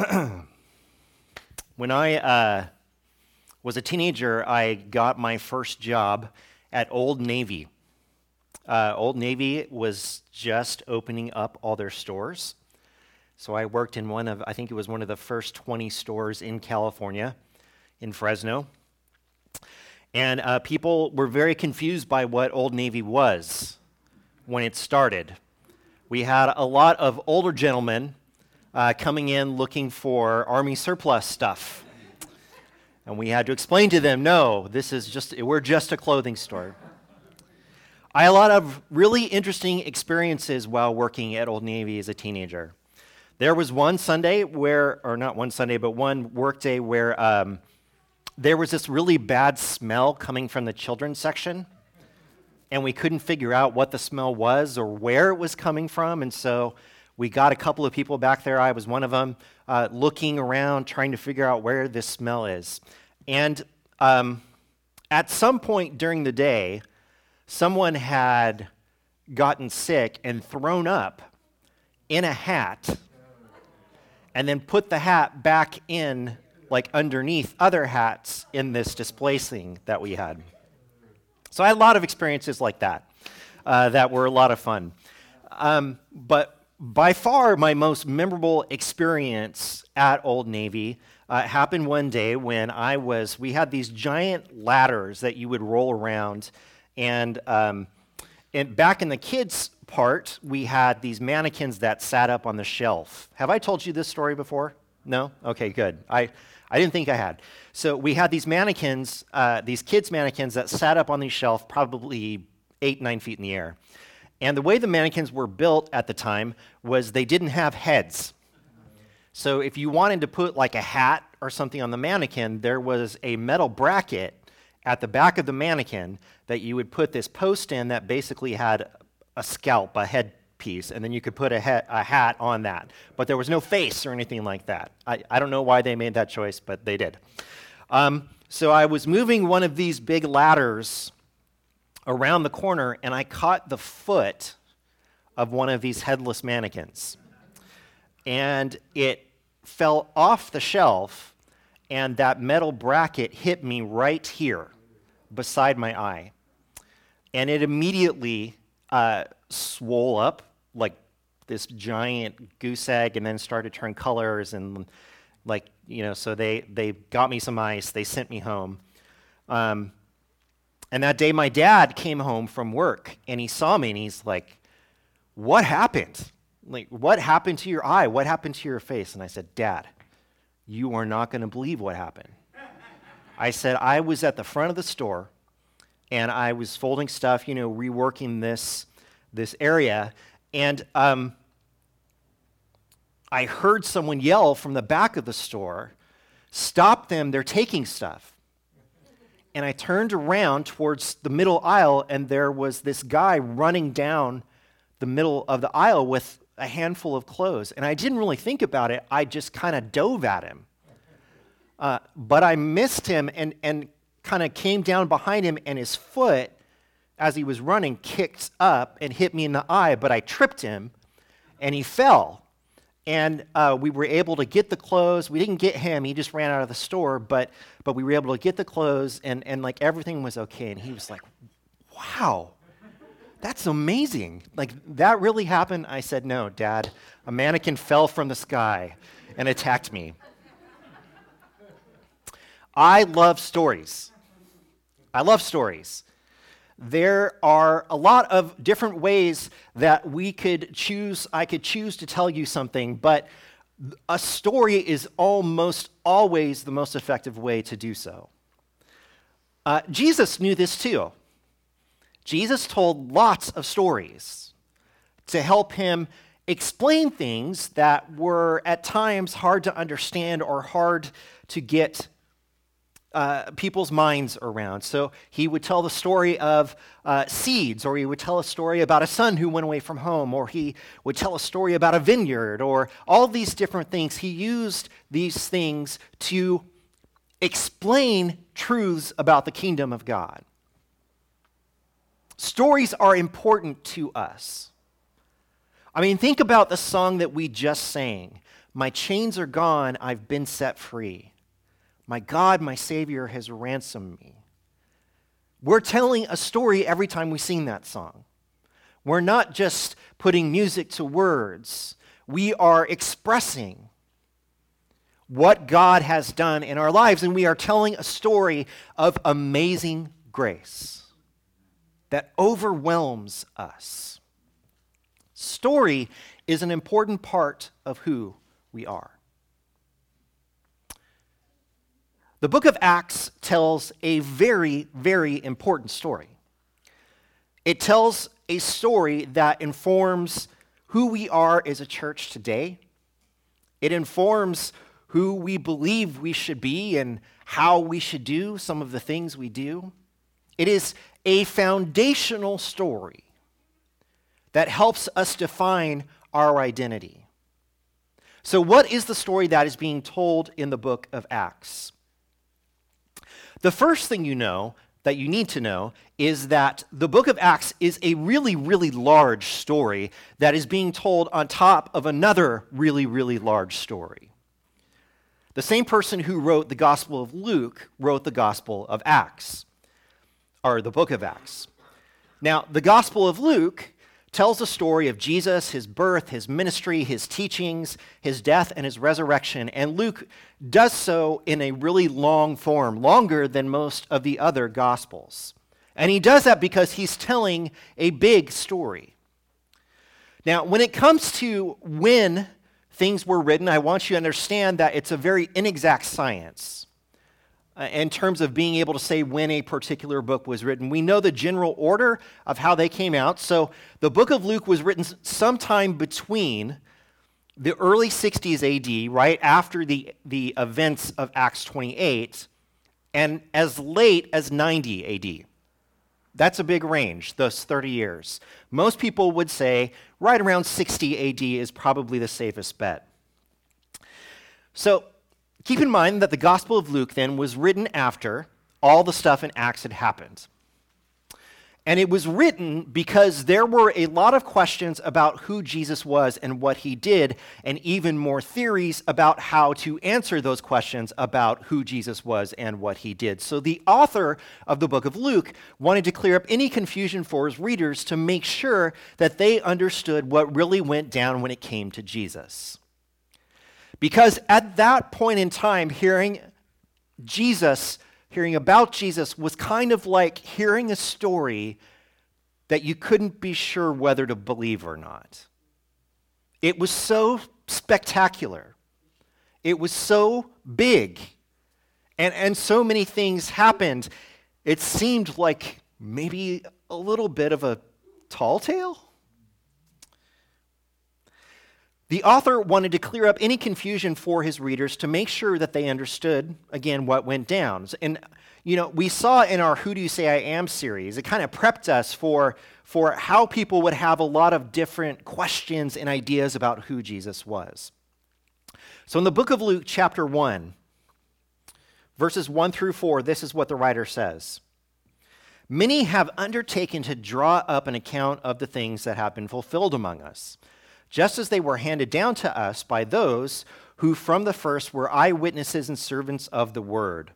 when I uh, was a teenager, I got my first job at Old Navy. Uh, Old Navy was just opening up all their stores. So I worked in one of, I think it was one of the first 20 stores in California, in Fresno. And uh, people were very confused by what Old Navy was when it started. We had a lot of older gentlemen uh, coming in looking for Army surplus stuff. And we had to explain to them no, this is just, we're just a clothing store. I had a lot of really interesting experiences while working at Old Navy as a teenager. There was one Sunday where, or not one Sunday, but one workday where um, there was this really bad smell coming from the children's section, and we couldn't figure out what the smell was or where it was coming from. And so we got a couple of people back there, I was one of them, uh, looking around, trying to figure out where this smell is. And um, at some point during the day, someone had gotten sick and thrown up in a hat and then put the hat back in like underneath other hats in this displacing that we had. So I had a lot of experiences like that uh, that were a lot of fun. Um, but by far, my most memorable experience at Old Navy uh, happened one day when I was, we had these giant ladders that you would roll around. And, um, and back in the kids' part, we had these mannequins that sat up on the shelf. Have I told you this story before? No? Okay, good. I, I didn't think I had. So we had these mannequins, uh, these kids' mannequins that sat up on the shelf, probably eight, nine feet in the air. And the way the mannequins were built at the time was they didn't have heads. So if you wanted to put like a hat or something on the mannequin, there was a metal bracket at the back of the mannequin that you would put this post in that basically had a scalp, a head piece, and then you could put a, he- a hat on that. But there was no face or anything like that. I, I don't know why they made that choice, but they did. Um, so I was moving one of these big ladders around the corner and I caught the foot of one of these headless mannequins. And it fell off the shelf, and that metal bracket hit me right here beside my eye. And it immediately uh, swole up like this giant goose egg and then started to turn colors and like you know so they they got me some ice they sent me home um, and that day, my dad came home from work and he saw me and he's like, What happened? Like, what happened to your eye? What happened to your face? And I said, Dad, you are not going to believe what happened. I said, I was at the front of the store and I was folding stuff, you know, reworking this, this area. And um, I heard someone yell from the back of the store, Stop them, they're taking stuff and I turned around towards the middle aisle, and there was this guy running down the middle of the aisle with a handful of clothes. And I didn't really think about it, I just kind of dove at him. Uh, but I missed him and, and kind of came down behind him, and his foot, as he was running, kicked up and hit me in the eye, but I tripped him, and he fell and uh, we were able to get the clothes. We didn't get him; he just ran out of the store. But but we were able to get the clothes, and and like everything was okay. And he was like, "Wow, that's amazing! Like that really happened." I said, "No, Dad. A mannequin fell from the sky and attacked me." I love stories. I love stories there are a lot of different ways that we could choose, I could choose to tell you something, but a story is almost always the most effective way to do so. Uh, Jesus knew this too. Jesus told lots of stories to help him explain things that were at times hard to understand or hard to get uh, people's minds around. So he would tell the story of uh, seeds, or he would tell a story about a son who went away from home, or he would tell a story about a vineyard, or all these different things. He used these things to explain truths about the kingdom of God. Stories are important to us. I mean, think about the song that we just sang My chains are gone, I've been set free. My God, my Savior, has ransomed me. We're telling a story every time we sing that song. We're not just putting music to words, we are expressing what God has done in our lives, and we are telling a story of amazing grace that overwhelms us. Story is an important part of who we are. The book of Acts tells a very, very important story. It tells a story that informs who we are as a church today. It informs who we believe we should be and how we should do some of the things we do. It is a foundational story that helps us define our identity. So, what is the story that is being told in the book of Acts? The first thing you know that you need to know is that the book of Acts is a really, really large story that is being told on top of another really, really large story. The same person who wrote the Gospel of Luke wrote the Gospel of Acts, or the book of Acts. Now, the Gospel of Luke tells the story of Jesus, his birth, his ministry, his teachings, his death, and his resurrection. And Luke does so in a really long form, longer than most of the other Gospels. And he does that because he's telling a big story. Now, when it comes to when things were written, I want you to understand that it's a very inexact science. Uh, in terms of being able to say when a particular book was written. We know the general order of how they came out. So the book of Luke was written sometime between the early 60s AD, right after the, the events of Acts 28, and as late as 90 AD. That's a big range, those 30 years. Most people would say right around 60 AD is probably the safest bet. So Keep in mind that the Gospel of Luke then was written after all the stuff in Acts had happened. And it was written because there were a lot of questions about who Jesus was and what he did, and even more theories about how to answer those questions about who Jesus was and what he did. So the author of the book of Luke wanted to clear up any confusion for his readers to make sure that they understood what really went down when it came to Jesus. Because at that point in time, hearing Jesus, hearing about Jesus, was kind of like hearing a story that you couldn't be sure whether to believe or not. It was so spectacular, it was so big, and, and so many things happened. It seemed like maybe a little bit of a tall tale. The author wanted to clear up any confusion for his readers to make sure that they understood, again, what went down. And, you know, we saw in our Who Do You Say I Am series, it kind of prepped us for, for how people would have a lot of different questions and ideas about who Jesus was. So in the book of Luke, chapter 1, verses 1 through 4, this is what the writer says. Many have undertaken to draw up an account of the things that have been fulfilled among us just as they were handed down to us by those who from the first were eyewitnesses and servants of the word.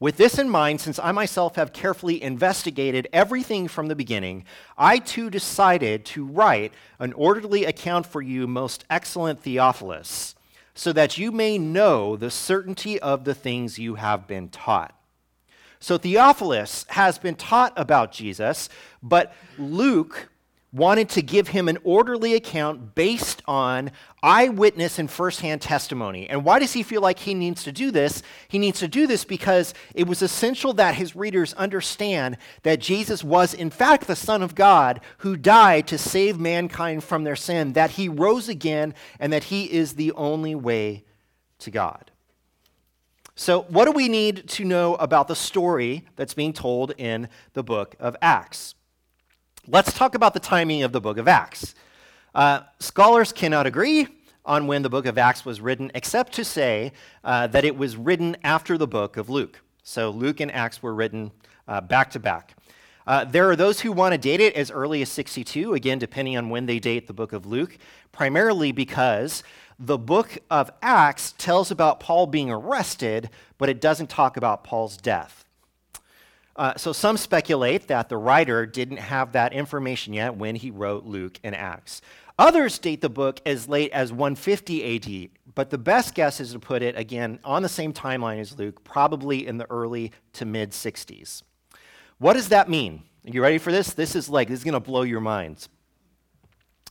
With this in mind, since I myself have carefully investigated everything from the beginning, I too decided to write an orderly account for you, most excellent Theophilus, so that you may know the certainty of the things you have been taught. So Theophilus has been taught about Jesus, but Luke wanted to give him an orderly account based on eyewitness and firsthand testimony. And why does he feel like he needs to do this? He needs to do this because it was essential that his readers understand that Jesus was, in fact, the Son of God who died to save mankind from their sin, that he rose again, and that he is the only way to God. So, what do we need to know about the story that's being told in the book of Acts? Let's talk about the timing of the book of Acts. Uh, scholars cannot agree on when the book of Acts was written, except to say uh, that it was written after the book of Luke. So Luke and Acts were written uh, back to back. Uh, there are those who want to date it as early as 62, again, depending on when they date the book of Luke, primarily because the book of Acts tells about Paul being arrested, but it doesn't talk about Paul's death. Uh, so some speculate that the writer didn't have that information yet when he wrote Luke and Acts. Others date the book as late as 150 AD, but the best guess is to put it, again, on the same timeline as Luke, probably in the early to mid 60s. What does that mean? Are you ready for this? This is like, this is going to blow your minds.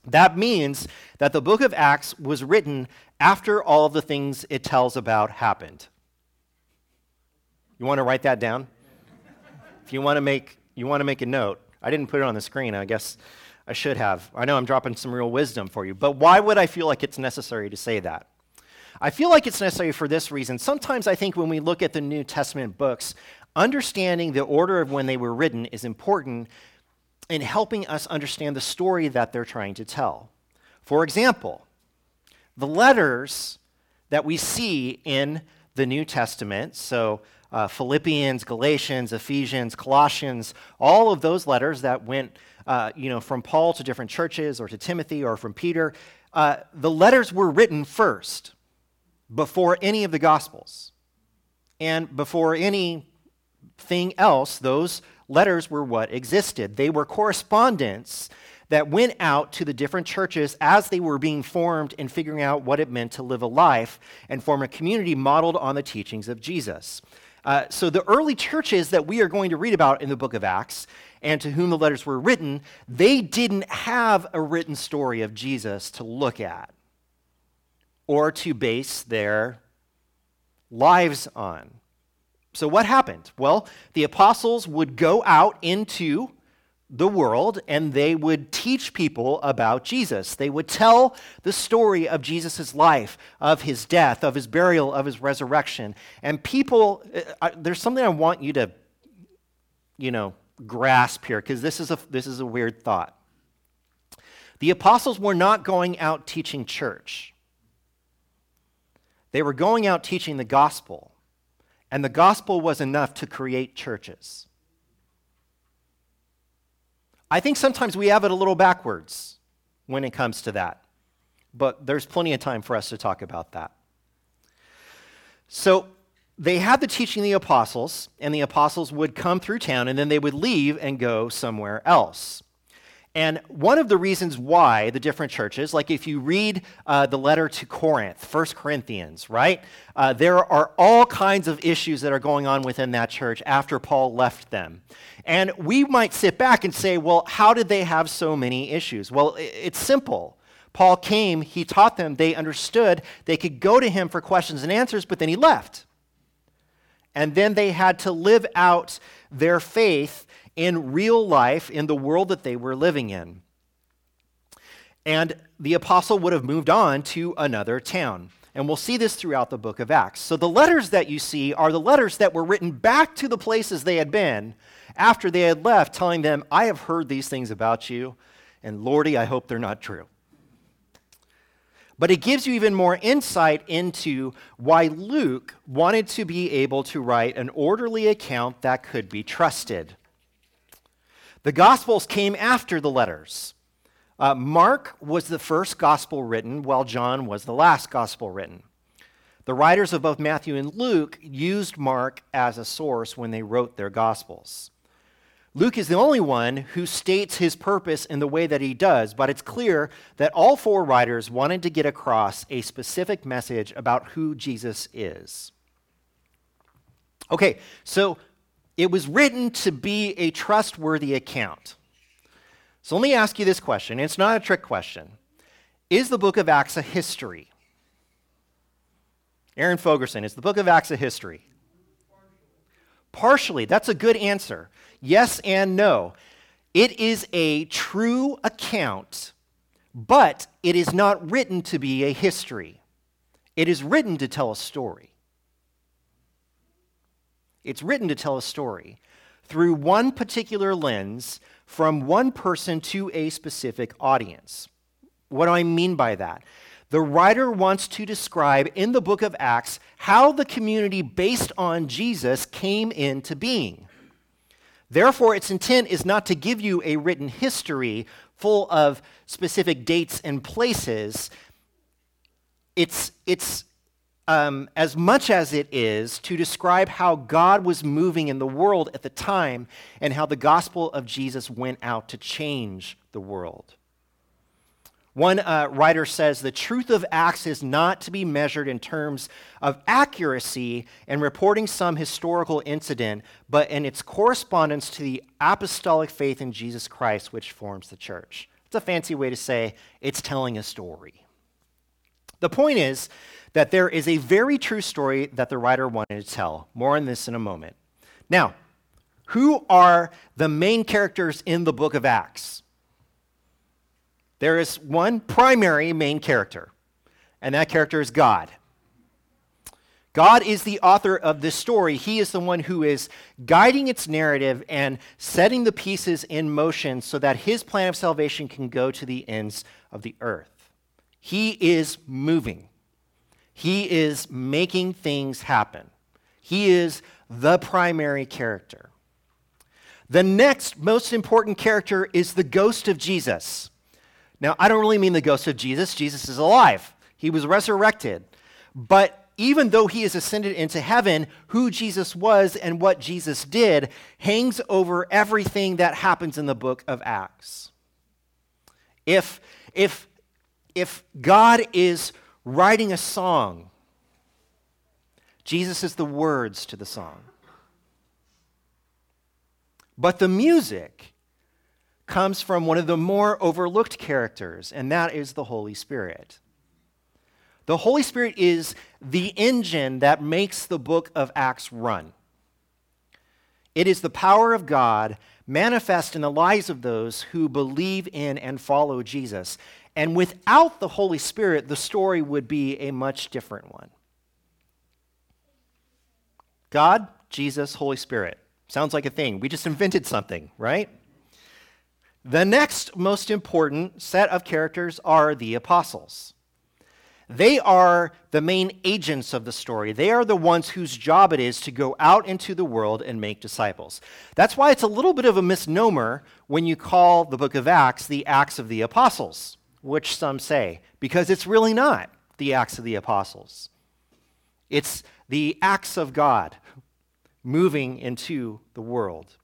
That means that the book of Acts was written after all of the things it tells about happened. You want to write that down? If you want to make you want to make a note, I didn't put it on the screen. I guess I should have. I know I'm dropping some real wisdom for you, but why would I feel like it's necessary to say that? I feel like it's necessary for this reason. Sometimes I think when we look at the New Testament books, understanding the order of when they were written is important in helping us understand the story that they're trying to tell. For example, the letters that we see in the New Testament, so uh, Philippians, Galatians, Ephesians, Colossians, all of those letters that went uh, you know, from Paul to different churches or to Timothy or from Peter, uh, the letters were written first before any of the Gospels. And before any thing else, those letters were what existed. They were correspondence that went out to the different churches as they were being formed and figuring out what it meant to live a life and form a community modeled on the teachings of Jesus. Uh, so, the early churches that we are going to read about in the book of Acts and to whom the letters were written, they didn't have a written story of Jesus to look at or to base their lives on. So, what happened? Well, the apostles would go out into the world and they would teach people about Jesus. They would tell the story of Jesus' life, of his death, of his burial, of his resurrection. And people, uh, there's something I want you to, you know, grasp here because this, is a, this is a weird thought. The apostles were not going out teaching church, they were going out teaching the gospel. And the gospel was enough to create churches. I think sometimes we have it a little backwards when it comes to that, but there's plenty of time for us to talk about that. So they had the teaching of the apostles, and the apostles would come through town, and then they would leave and go somewhere else. And one of the reasons why the different churches, like if you read uh, the letter to Corinth, First Corinthians, right? Uh, there are all kinds of issues that are going on within that church after Paul left them. And we might sit back and say, well, how did they have so many issues? Well, it's simple. Paul came, he taught them, they understood, they could go to him for questions and answers, but then he left. And then they had to live out their faith in real life in the world that they were living in. And the apostle would have moved on to another town. And we'll see this throughout the book of Acts. So the letters that you see are the letters that were written back to the places they had been after they had left, telling them, I have heard these things about you, and Lordy, I hope they're not true. But it gives you even more insight into why Luke wanted to be able to write an orderly account that could be trusted. The Gospels came after the letters. Uh, Mark was the first gospel written, while John was the last gospel written. The writers of both Matthew and Luke used Mark as a source when they wrote their gospels. Luke is the only one who states his purpose in the way that he does, but it's clear that all four writers wanted to get across a specific message about who Jesus is. Okay, so it was written to be a trustworthy account. So let me ask you this question. It's not a trick question. Is the book of Acts a history? Aaron Fogerson, is the book of Acts a history? Partially. That's a good answer. Yes and no. It is a true account, but it is not written to be a history. It is written to tell a story. It's written to tell a story through one particular lens from one person to a specific audience. What do I mean by that? The writer wants to describe in the book of Acts how the community based on Jesus came into being. Therefore, its intent is not to give you a written history full of specific dates and places. It's, it's um, as much as it is to describe how God was moving in the world at the time and how the gospel of Jesus went out to change the world. One uh, writer says the truth of Acts is not to be measured in terms of accuracy and reporting some historical incident, but in its correspondence to the apostolic faith in Jesus Christ, which forms the church. It's a fancy way to say it's telling a story. The point is that there is a very true story that the writer wanted to tell. More on this in a moment. Now, who are the main characters in the book of Acts? There is one primary main character, and that character is God. God is the author of this story. He is the one who is guiding its narrative and setting the pieces in motion so that his plan of salvation can go to the ends of the earth. He is moving, he is making things happen. He is the primary character. The next most important character is the ghost of Jesus. Now, I don't really mean the ghost of Jesus. Jesus is alive, he was resurrected. But even though he is ascended into heaven, who Jesus was and what Jesus did hangs over everything that happens in the book of Acts. If, if, if God is writing a song, Jesus is the words to the song. But the music comes from one of the more overlooked characters, and that is the Holy Spirit. The Holy Spirit is the engine that makes the book of Acts run. It is the power of God manifest in the lives of those who believe in and follow Jesus. And without the Holy Spirit, the story would be a much different one. God, Jesus, Holy Spirit. Sounds like a thing. We just invented something, right? The next most important set of characters are the apostles. They are the main agents of the story. They are the ones whose job it is to go out into the world and make disciples. That's why it's a little bit of a misnomer when you call the book of Acts the Acts of the Apostles, which some say, because it's really not the Acts of the Apostles. It's the acts of God moving into the world.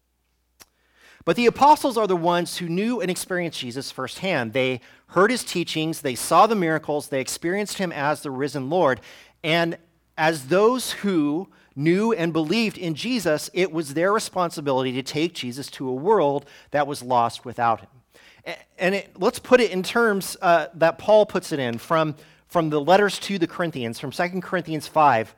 But the apostles are the ones who knew and experienced Jesus firsthand. They heard his teachings, they saw the miracles, they experienced him as the risen Lord. And as those who knew and believed in Jesus, it was their responsibility to take Jesus to a world that was lost without him. And it, let's put it in terms uh, that Paul puts it in from, from the letters to the Corinthians, from 2 Corinthians 5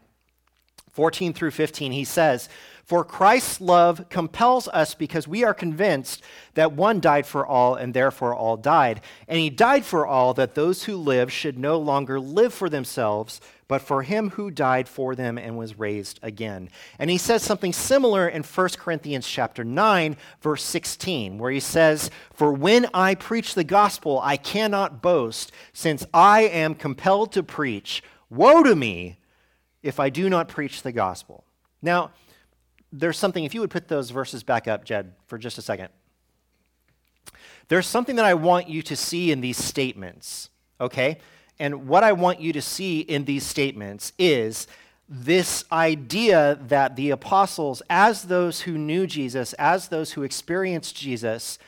14 through 15. He says, for Christ's love compels us because we are convinced that one died for all and therefore all died. And he died for all that those who live should no longer live for themselves, but for him who died for them and was raised again. And he says something similar in 1 Corinthians chapter 9 verse 16 where he says, "For when I preach the gospel I cannot boast, since I am compelled to preach. Woe to me if I do not preach the gospel." Now, there's something, if you would put those verses back up, Jed, for just a second. There's something that I want you to see in these statements, okay? And what I want you to see in these statements is this idea that the apostles, as those who knew Jesus, as those who experienced Jesus,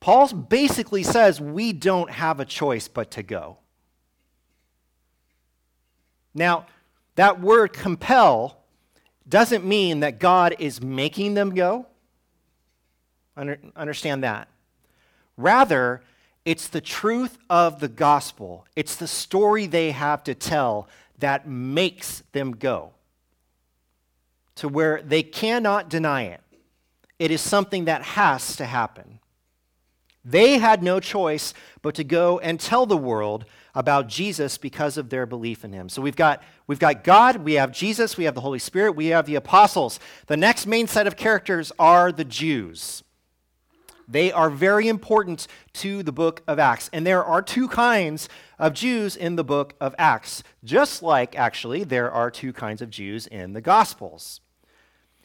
Paul basically says we don't have a choice but to go. Now, that word compel doesn't mean that God is making them go. Under, understand that. Rather, it's the truth of the gospel, it's the story they have to tell that makes them go to where they cannot deny it. It is something that has to happen. They had no choice but to go and tell the world about Jesus because of their belief in him. So we've got, we've got God, we have Jesus, we have the Holy Spirit, we have the apostles. The next main set of characters are the Jews. They are very important to the book of Acts. And there are two kinds of Jews in the book of Acts, just like, actually, there are two kinds of Jews in the Gospels.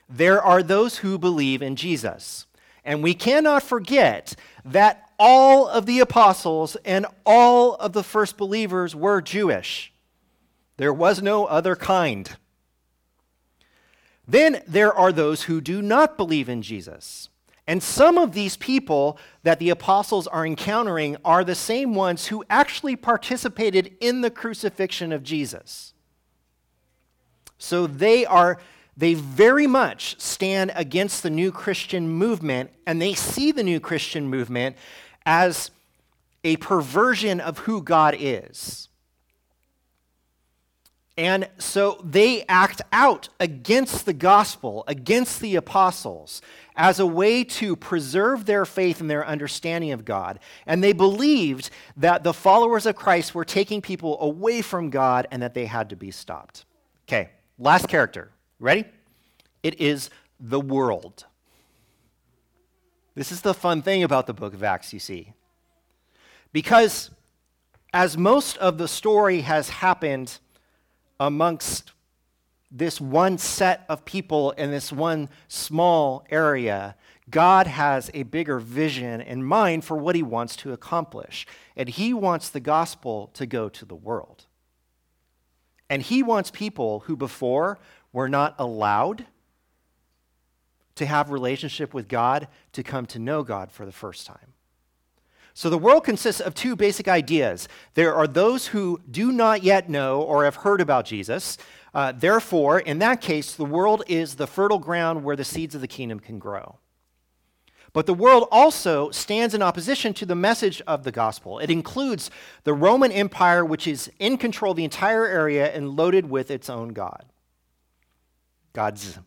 there are those who believe in Jesus. And we cannot forget that all of the apostles and all of the first believers were Jewish. There was no other kind. Then there are those who do not believe in Jesus. And some of these people that the apostles are encountering are the same ones who actually participated in the crucifixion of Jesus. So they are they very much stand against the new Christian movement and they see the new Christian movement as a perversion of who God is. And so they act out against the gospel, against the apostles, as a way to preserve their faith and their understanding of God. And they believed that the followers of Christ were taking people away from God and that they had to be stopped. Okay, last character. Ready? It is the world. This is the fun thing about the book of Acts, you see. Because as most of the story has happened amongst this one set of people in this one small area, God has a bigger vision in mind for what he wants to accomplish. And he wants the gospel to go to the world. And he wants people who before were not allowed to have relationship with God to come to know God for the first time. So the world consists of two basic ideas. There are those who do not yet know or have heard about Jesus. Uh, therefore, in that case, the world is the fertile ground where the seeds of the kingdom can grow. But the world also stands in opposition to the message of the gospel. It includes the Roman Empire, which is in control of the entire area and loaded with its own God. God's.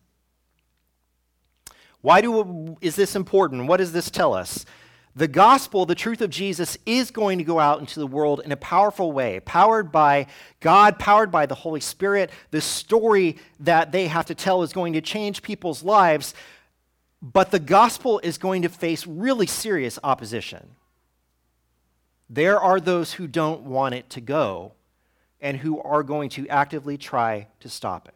Why do, is this important? What does this tell us? The gospel, the truth of Jesus, is going to go out into the world in a powerful way, powered by God, powered by the Holy Spirit. The story that they have to tell is going to change people's lives, but the gospel is going to face really serious opposition. There are those who don't want it to go and who are going to actively try to stop it.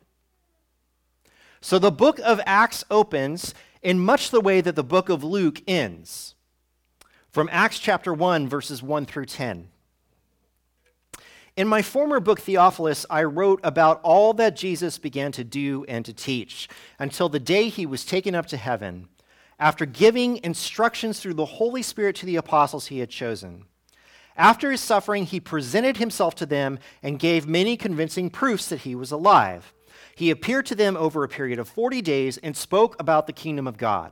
So the book of Acts opens in much the way that the book of Luke ends from Acts chapter 1, verses 1 through 10. In my former book, Theophilus, I wrote about all that Jesus began to do and to teach until the day he was taken up to heaven, after giving instructions through the Holy Spirit to the apostles he had chosen. After his suffering, he presented himself to them and gave many convincing proofs that he was alive. He appeared to them over a period of 40 days and spoke about the kingdom of God.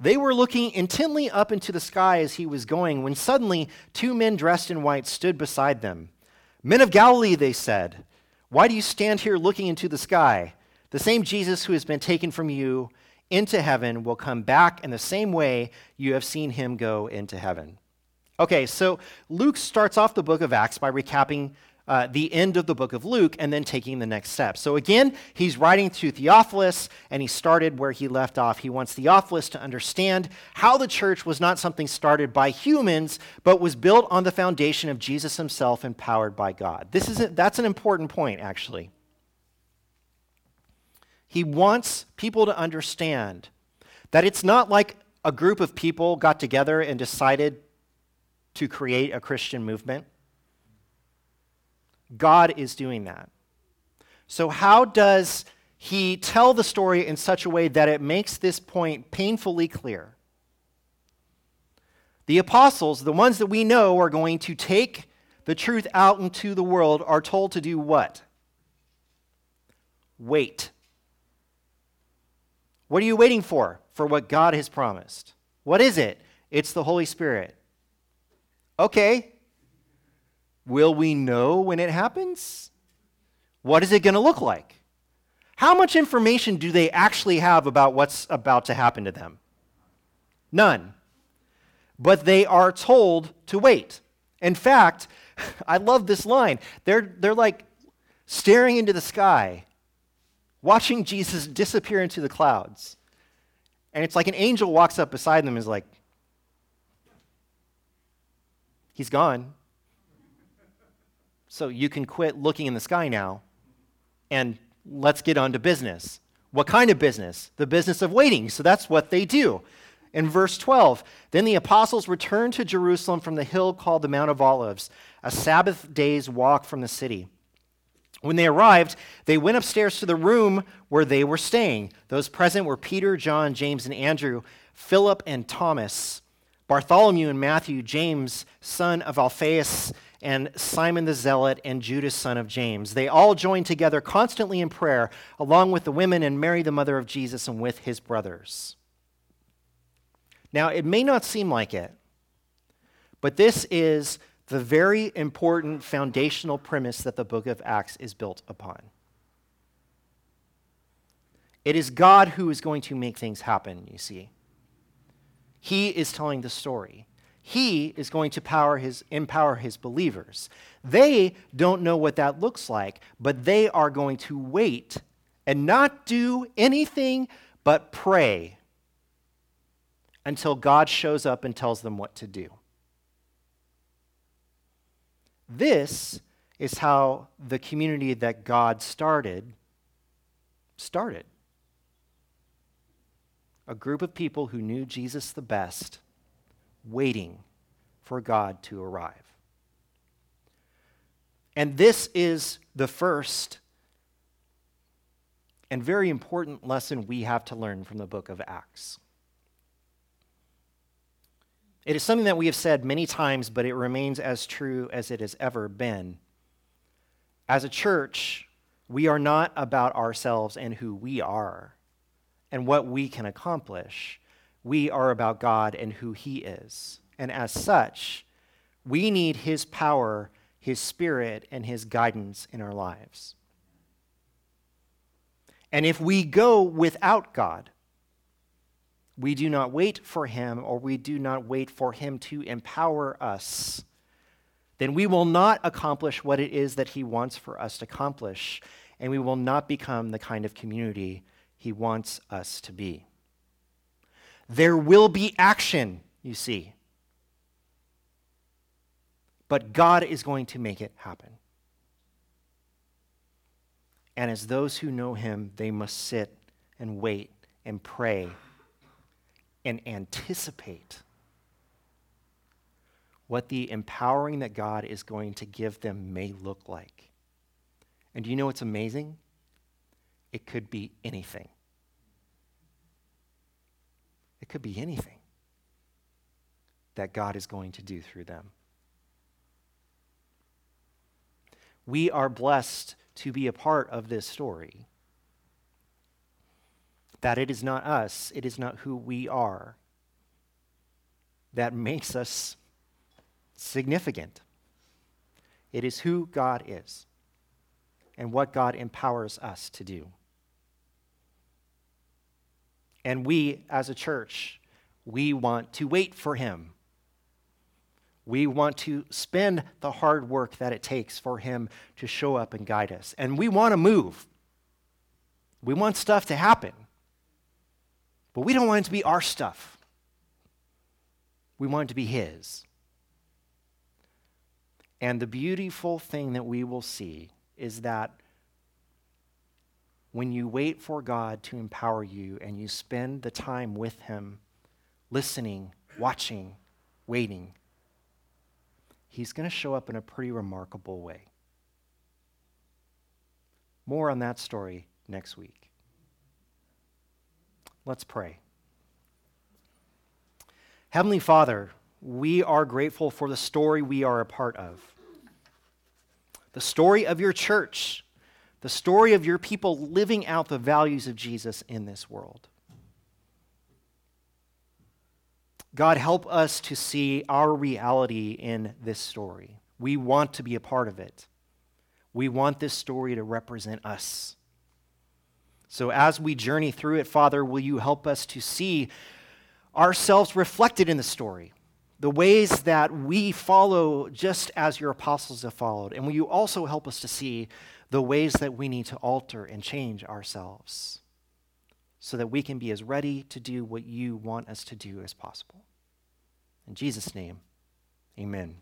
They were looking intently up into the sky as he was going when suddenly two men dressed in white stood beside them. Men of Galilee, they said, why do you stand here looking into the sky? The same Jesus who has been taken from you into heaven will come back in the same way you have seen him go into heaven. Okay, so Luke starts off the book of Acts by recapping uh, the end of the book of Luke and then taking the next step. So again, he's writing to Theophilus and he started where he left off. He wants Theophilus to understand how the church was not something started by humans, but was built on the foundation of Jesus himself empowered by God. This is a, that's an important point, actually. He wants people to understand that it's not like a group of people got together and decided to create a Christian movement. God is doing that. So, how does he tell the story in such a way that it makes this point painfully clear? The apostles, the ones that we know are going to take the truth out into the world, are told to do what? Wait. What are you waiting for? For what God has promised. What is it? It's the Holy Spirit. Okay. Will we know when it happens? What is it going to look like? How much information do they actually have about what's about to happen to them? None. But they are told to wait. In fact, I love this line. They're, they're like staring into the sky, watching Jesus disappear into the clouds. And it's like an angel walks up beside them and is like, He's gone. So you can quit looking in the sky now and let's get on to business. What kind of business? The business of waiting. So that's what they do. In verse 12, then the apostles returned to Jerusalem from the hill called the Mount of Olives, a Sabbath day's walk from the city. When they arrived, they went upstairs to the room where they were staying. Those present were Peter, John, James, and Andrew, Philip and Thomas, Bartholomew and Matthew, James, son of Alphaeus, and Simon the Zealot, and Judas, son of James. They all joined together constantly in prayer, along with the women and Mary, the mother of Jesus, and with his brothers. Now, it may not seem like it, but this is the very important foundational premise that the book of Acts is built upon. It is God who is going to make things happen, you see. He is telling the story. He is going to his, empower his believers. They don't know what that looks like, but they are going to wait and not do anything but pray until God shows up and tells them what to do. This is how the community that God started started. A group of people who knew Jesus the best, waiting for God to arrive. And this is the first and very important lesson we have to learn from the book of Acts. It is something that we have said many times, but it remains as true as it has ever been. As a church, we are not about ourselves and who we are and what we can accomplish. We are about God and who He is. And as such, we need His power, His Spirit, and His guidance in our lives. And if we go without God, we do not wait for him or we do not wait for him to empower us, then we will not accomplish what it is that he wants for us to accomplish, and we will not become the kind of community he wants us to be. There will be action, you see. But God is going to make it happen. And as those who know him, they must sit and wait and pray and anticipate what the empowering that God is going to give them may look like. And do you know what's amazing? It could be anything. It could be anything that God is going to do through them. We are blessed to be a part of this story that it is not us, it is not who we are that makes us significant. It is who God is and what God empowers us to do. And we, as a church, we want to wait for Him. We want to spend the hard work that it takes for Him to show up and guide us. And we want to move. We want stuff to happen. But we don't want it to be our stuff. We want it to be His. And the beautiful thing that we will see is that when you wait for God to empower you and you spend the time with Him, listening, watching, waiting, He's going to show up in a pretty remarkable way. More on that story next week. Let's pray. Heavenly Father, we are grateful for the story we are a part of. The story of your church, the story of your people living out the values of Jesus in this world. God, help us to see our reality in this story. We want to be a part of it. We want this story to represent us. So, as we journey through it, Father, will you help us to see ourselves reflected in the story? The ways that we follow just as your apostles have followed. And will you also help us to see the ways that we need to alter and change ourselves so that we can be as ready to do what you want us to do as possible? In Jesus' name, amen.